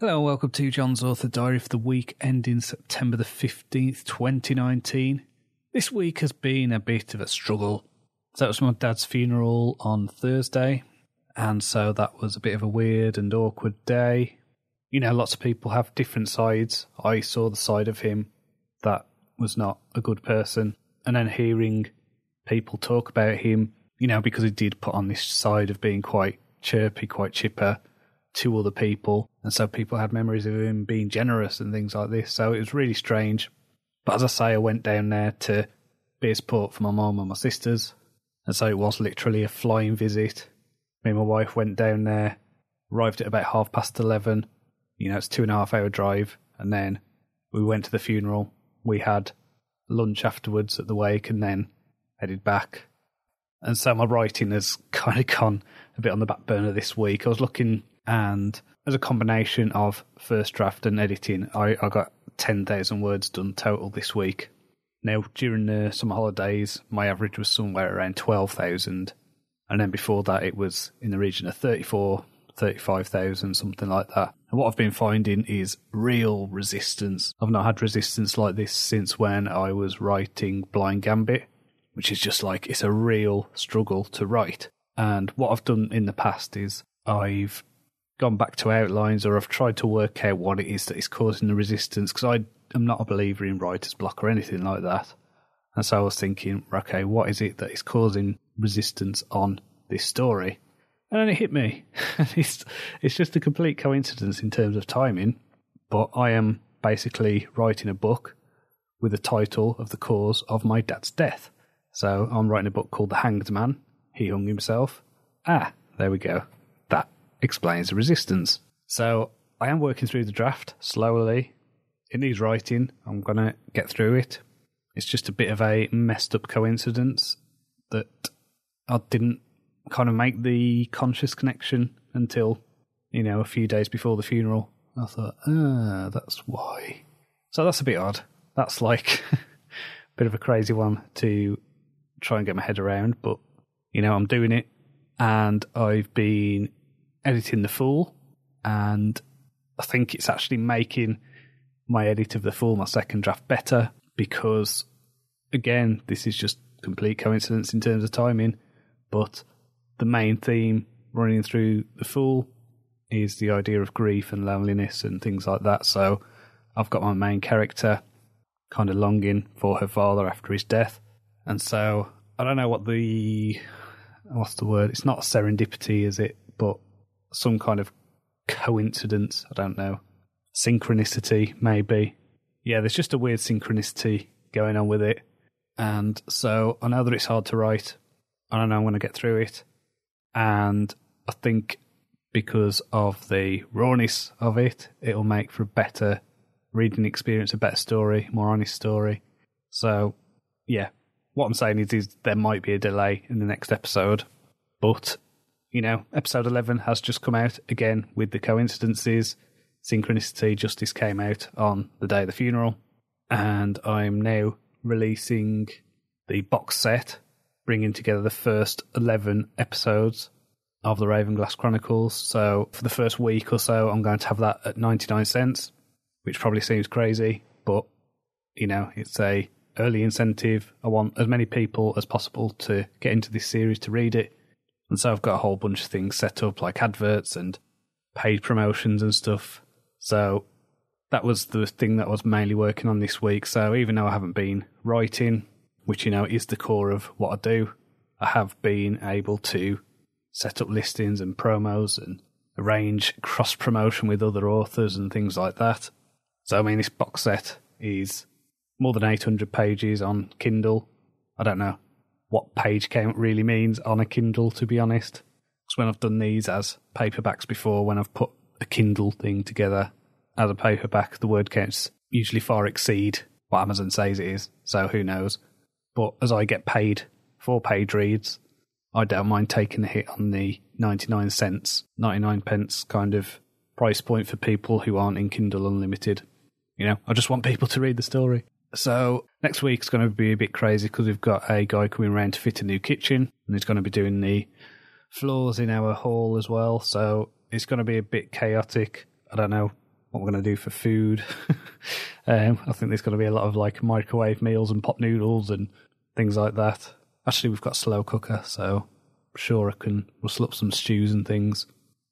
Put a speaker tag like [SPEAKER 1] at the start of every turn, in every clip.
[SPEAKER 1] Hello welcome to John's Author Diary for the week ending September the 15th, 2019. This week has been a bit of a struggle. So it was my dad's funeral on Thursday, and so that was a bit of a weird and awkward day. You know, lots of people have different sides. I saw the side of him that was not a good person, and then hearing people talk about him, you know, because he did put on this side of being quite chirpy, quite chipper to other people. And so people had memories of him being generous and things like this. So it was really strange. But as I say, I went down there to be a support for my mum and my sisters. And so it was literally a flying visit. Me and my wife went down there, arrived at about half past 11. You know, it's two and a half hour drive. And then we went to the funeral. We had lunch afterwards at the wake and then headed back. And so my writing has kind of gone a bit on the back burner this week. I was looking and as a combination of first draft and editing, I, I got 10,000 words done total this week. Now, during the summer holidays, my average was somewhere around 12,000. And then before that, it was in the region of 34, 35,000, something like that. And what I've been finding is real resistance. I've not had resistance like this since when I was writing Blind Gambit, which is just like, it's a real struggle to write. And what I've done in the past is I've gone back to outlines or I've tried to work out what it is that is causing the resistance because I am not a believer in writer's block or anything like that. And so I was thinking, okay, what is it that is causing resistance on this story? And then it hit me. it's, it's just a complete coincidence in terms of timing, but I am basically writing a book with the title of the cause of my dad's death. So I'm writing a book called The Hanged Man. He hung himself. Ah, there we go That explains the resistance. So I am working through the draft slowly. It needs writing. I'm going to get through it. It's just a bit of a messed up coincidence that I didn't kind of make the conscious connection until, you know, a few days before the funeral. I thought, ah, that's why. So that's a bit odd. That's like a bit of a crazy one to try and get my head around, but, you know, I'm doing it and I've been editing The Fool, and I think it's actually making my edit of The Fool, my second draft, better because, again, this is just complete coincidence in terms of timing, but the main theme running through The Fool is the idea of grief and loneliness and things like that. So I've got my main character kind of longing for her father after his death. And so I don't know what the what's the word? It's not serendipity, is it? But some kind of coincidence. I don't know. Synchronicity, maybe. Yeah, there's just a weird synchronicity going on with it. And so I know that it's hard to write. I don't know I'm going to get through it. And I think because of the rawness of it, it'll make for a better reading experience, a better story, more honest story. So, yeah, what I'm saying is, is there might be a delay in the next episode, but you know, episode 11 has just come out again with the coincidences. Synchronicity Justice came out on the day of the funeral, and I'm now releasing the box set, bringing together the first 11 episodes of the Ravenglass Chronicles. So for the first week or so, I'm going to have that at 99 cents, which probably seems crazy, but you know, it's a early incentive. I want as many people as possible to get into this series to read it and so I've got a whole bunch of things set up, like adverts and paid promotions and stuff. So that was the thing that I was mainly working on this week. So even though I haven't been writing, which you know is the core of what I do, I have been able to set up listings and promos and arrange cross promotion with other authors and things like that. So I mean, this box set is more than 800 pages on Kindle. I don't know what page count really means on a Kindle, to be honest. Because when I've done these as paperbacks before, when I've put a Kindle thing together as a paperback, the word counts usually far exceed what Amazon says it is. So who knows? But as I get paid for page reads, I don't mind taking a hit on the 99 cents, 99 pence kind of price point for people who aren't in Kindle Unlimited. You know, I just want people to read the story. So next week's going to be a bit crazy because we've got a guy coming around to fit a new kitchen, and he's going to be doing the floors in our hall as well. So it's going to be a bit chaotic. I don't know what we're going to do for food. um, I think there's going to be a lot of like microwave meals and pot noodles and things like that. Actually, we've got a slow cooker, so I'm sure I can rustle up some stews and things.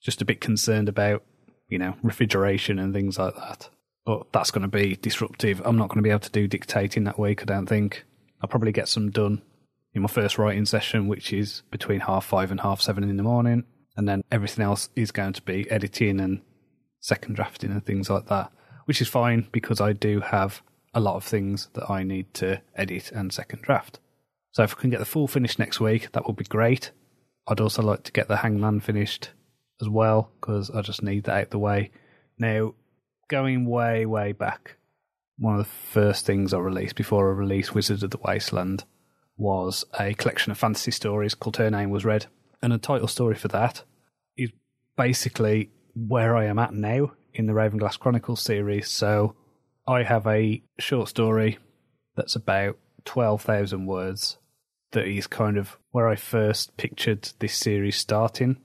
[SPEAKER 1] Just a bit concerned about, you know, refrigeration and things like that. But that's going to be disruptive. I'm not going to be able to do dictating that week, I don't think. I'll probably get some done in my first writing session, which is between half five and half seven in the morning. And then everything else is going to be editing and second drafting and things like that, which is fine because I do have a lot of things that I need to edit and second draft. So if I can get the full finish next week, that would be great. I'd also like to get the Hangman finished as well because I just need that out the way. Now, going way, way back, one of the first things I released before I released Wizards of the Wasteland was a collection of fantasy stories called Her Name Was Red. And the title story for that is basically where I am at now in the Ravenglass Chronicles series. So I have a short story that's about 12,000 words that is kind of where I first pictured this series starting.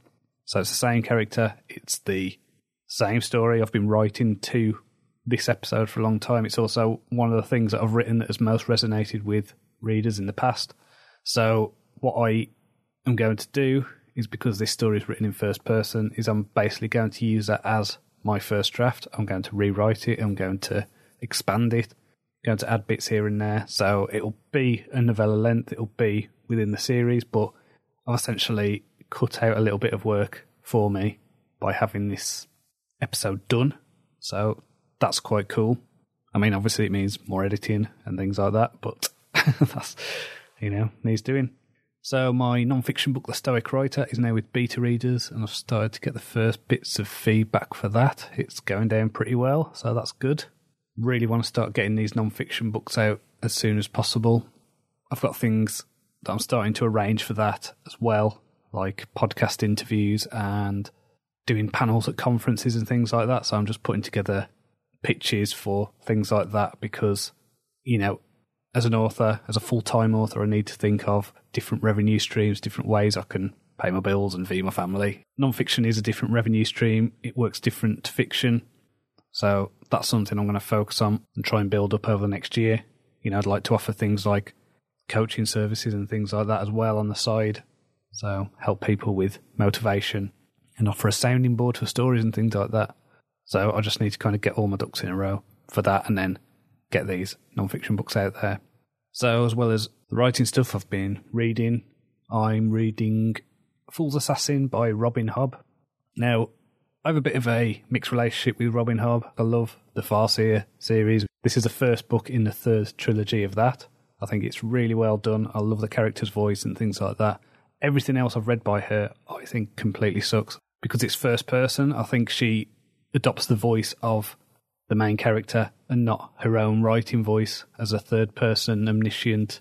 [SPEAKER 1] So it's the same character, it's the same story I've been writing to this episode for a long time. It's also one of the things that I've written that has most resonated with readers in the past. So what I am going to do is because this story is written in first person, is I'm basically going to use that as my first draft. I'm going to rewrite it. I'm going to expand it. I'm going to add bits here and there. So it'll be a novella length. It'll be within the series, but I've essentially cut out a little bit of work for me by having this episode done. So that's quite cool. I mean, obviously it means more editing and things like that, but that's you know needs doing. So my non-fiction book, The Stoic Writer, is now with beta readers, and I've started to get the first bits of feedback for that. It's going down pretty well, so that's good. Really want to start getting these non-fiction books out as soon as possible. I've got things that I'm starting to arrange for that as well, like podcast interviews and doing panels at conferences and things like that. So I'm just putting together pitches for things like that because, you know, as an author, as a full time author, I need to think of different revenue streams, different ways I can pay my bills and feed my family. Non-fiction is a different revenue stream. It works different to fiction. So that's something I'm going to focus on and try and build up over the next year. You know, I'd like to offer things like coaching services and things like that as well on the side. So help people with motivation and offer a sounding board for stories and things like that. So I just need to kind of get all my ducks in a row for that and then get these non-fiction books out there. So, as well as the writing stuff I've been reading, I'm reading Fool's Assassin by Robin Hobb. Now, I have a bit of a mixed relationship with Robin Hobb. I love the Farseer series. This is the first book in the third trilogy of that. I think it's really well done. I love the character's voice and things like that. Everything else I've read by her, I think completely sucks. Because it's first person, I think she adopts the voice of the main character and not her own writing voice as a third person omniscient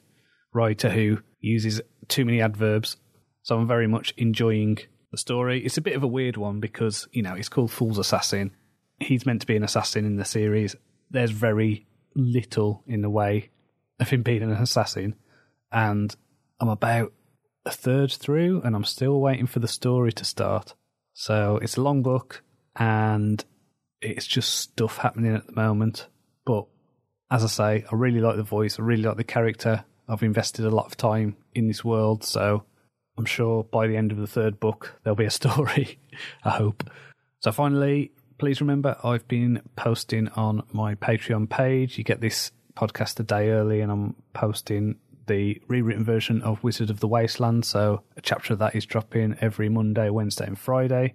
[SPEAKER 1] writer who uses too many adverbs. So I'm very much enjoying the story. It's a bit of a weird one because, you know, it's called Fool's Assassin. He's meant to be an assassin in the series. There's very little in the way of him being an assassin. And I'm about a third through and I'm still waiting for the story to start. So it's a long book and it's just stuff happening at the moment. But as I say, I really like the voice. I really like the character. I've invested a lot of time in this world, so I'm sure by the end of the third book there'll be a story. I hope. So finally, please remember I've been posting on my Patreon page. You get this podcast a day early, and I'm posting the rewritten version of Wizard of the Wasteland. So a chapter of that is dropping every Monday, Wednesday, and Friday.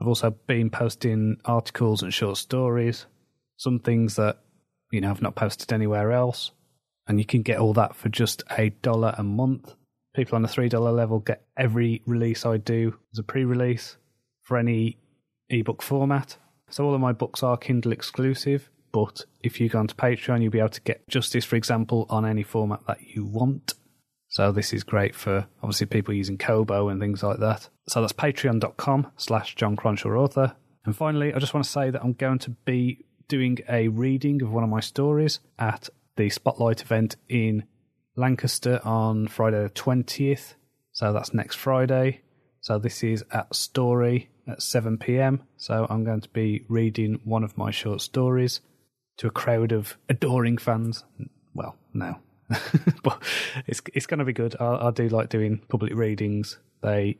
[SPEAKER 1] I've also been posting articles and short stories, some things that, you know, I've not posted anywhere else. And you can get all that for just a dollar a month. People on the $3 level get every release I do as a pre release for any ebook format. So all of my books are Kindle exclusive, but if you go onto Patreon, you'll be able to get Justice, for example, on any format that you want. So this is great for obviously people using Kobo and things like that. So that's patreon.com slash John Cronshaw author. And finally, I just want to say that I'm going to be doing a reading of one of my stories at the Spotlight event in Lancaster on Friday the 20th. So that's next Friday. So this is at Storey at 7 pm. So I'm going to be reading one of my short stories to a crowd of adoring fans. Well, no. but it's it's going to be good. I, I do like doing public readings. They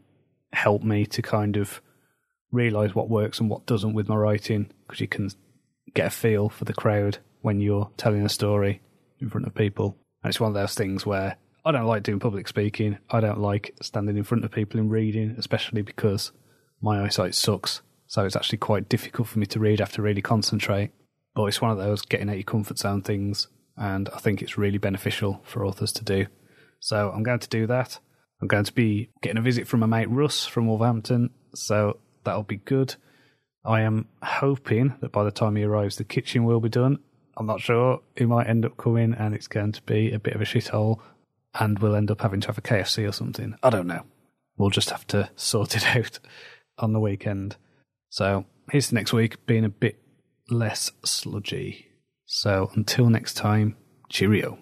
[SPEAKER 1] help me to kind of realize what works and what doesn't with my writing because you can get a feel for the crowd when you're telling a story in front of people. And it's one of those things where I don't like doing public speaking. I don't like standing in front of people and reading, especially because my eyesight sucks. So it's actually quite difficult for me to read. I have to really concentrate. But it's one of those getting out your comfort zone things. And I think it's really beneficial for authors to do. So I'm going to do that. I'm going to be getting a visit from my mate Russ from Wolverhampton. So that'll be good. I am hoping that by the time he arrives, the kitchen will be done. I'm not sure. He might end up coming and it's going to be a bit of a shithole and we'll end up having to have a KFC or something. I don't know. We'll just have to sort it out on the weekend. So here's the next week being a bit less sludgy. So until next time, cheerio.